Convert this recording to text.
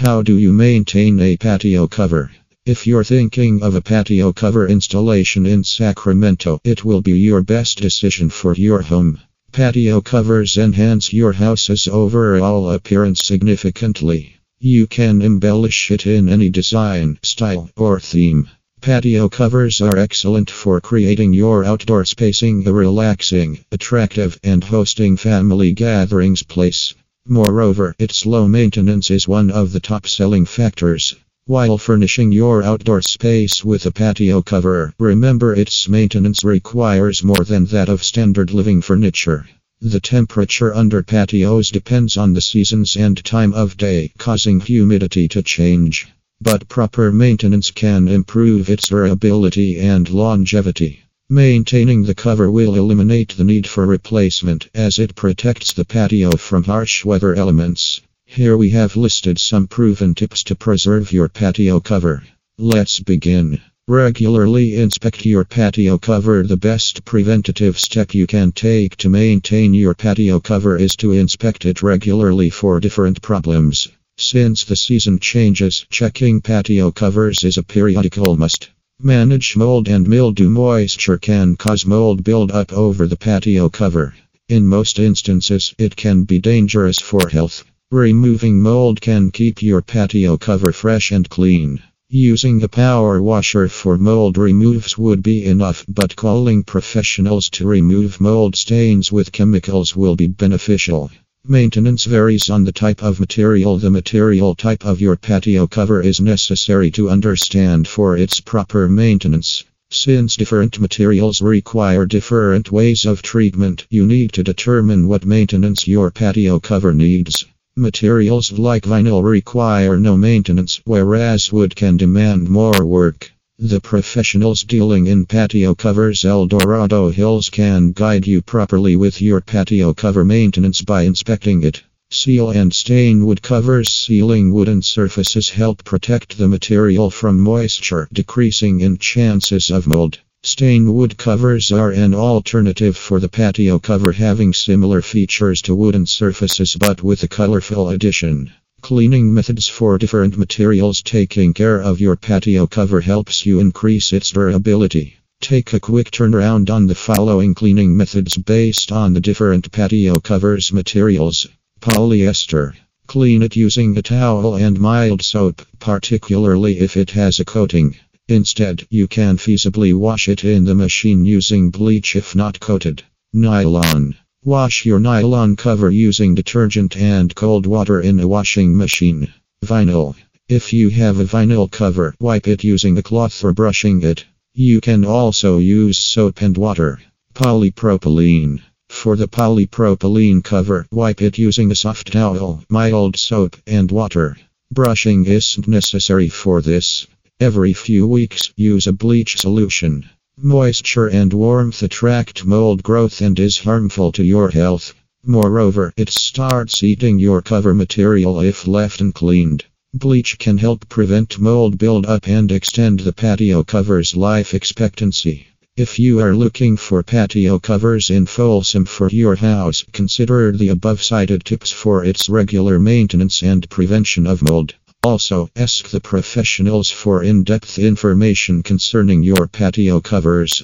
How do you maintain a patio cover? If you're thinking of a patio cover installation in Sacramento, it will be your best decision for your home. Patio covers enhance your house's overall appearance significantly. You can embellish it in any design, style, or theme. Patio covers are excellent for creating your outdoor spacing a relaxing, attractive, and hosting family gatherings place. Moreover, its low maintenance is one of the top selling factors. While furnishing your outdoor space with a patio cover, remember its maintenance requires more than that of standard living furniture. The temperature under patios depends on the seasons and time of day, causing humidity to change. But proper maintenance can improve its durability and longevity. Maintaining the cover will eliminate the need for replacement as it protects the patio from harsh weather elements. Here we have listed some proven tips to preserve your patio cover. Let's begin. Regularly inspect your patio cover. The best preventative step you can take to maintain your patio cover is to inspect it regularly for different problems. Since the season changes, checking patio covers is a periodical must. Manage mold and mildew. Moisture can cause mold buildup over the patio cover. In most instances, it can be dangerous for health. Removing mold can keep your patio cover fresh and clean. Using a power washer for mold removes would be enough, but calling professionals to remove mold stains with chemicals will be beneficial. Maintenance varies on the type of material. The material type of your patio cover is necessary to understand for its proper maintenance. Since different materials require different ways of treatment, you need to determine what maintenance your patio cover needs. Materials like vinyl require no maintenance, whereas wood can demand more work. The professionals dealing in patio covers El Dorado Hills can guide you properly with your patio cover maintenance by inspecting it. Seal and stain wood covers. Sealing wooden surfaces help protect the material from moisture, decreasing in chances of mold. Stain wood covers are an alternative for the patio cover having similar features to wooden surfaces but with a colorful addition. Cleaning methods for different materials. Taking care of your patio cover helps you increase its durability. Take a quick turnaround on the following cleaning methods based on the different patio covers materials. Polyester. Clean it using a towel and mild soap, particularly if it has a coating. Instead, you can feasibly wash it in the machine using bleach if not coated. Nylon. Wash your nylon cover using detergent and cold water in a washing machine. Vinyl. If you have a vinyl cover, wipe it using a cloth or brushing it. You can also use soap and water. Polypropylene. For the polypropylene cover, wipe it using a soft towel, mild soap, and water. Brushing isn't necessary for this. Every few weeks, use a bleach solution. Moisture and warmth attract mold growth and is harmful to your health. Moreover, it starts eating your cover material if left uncleaned. Bleach can help prevent mold buildup and extend the patio cover's life expectancy. If you are looking for patio covers in Folsom for your house, consider the above cited tips for its regular maintenance and prevention of mold. Also, ask the professionals for in depth information concerning your patio covers.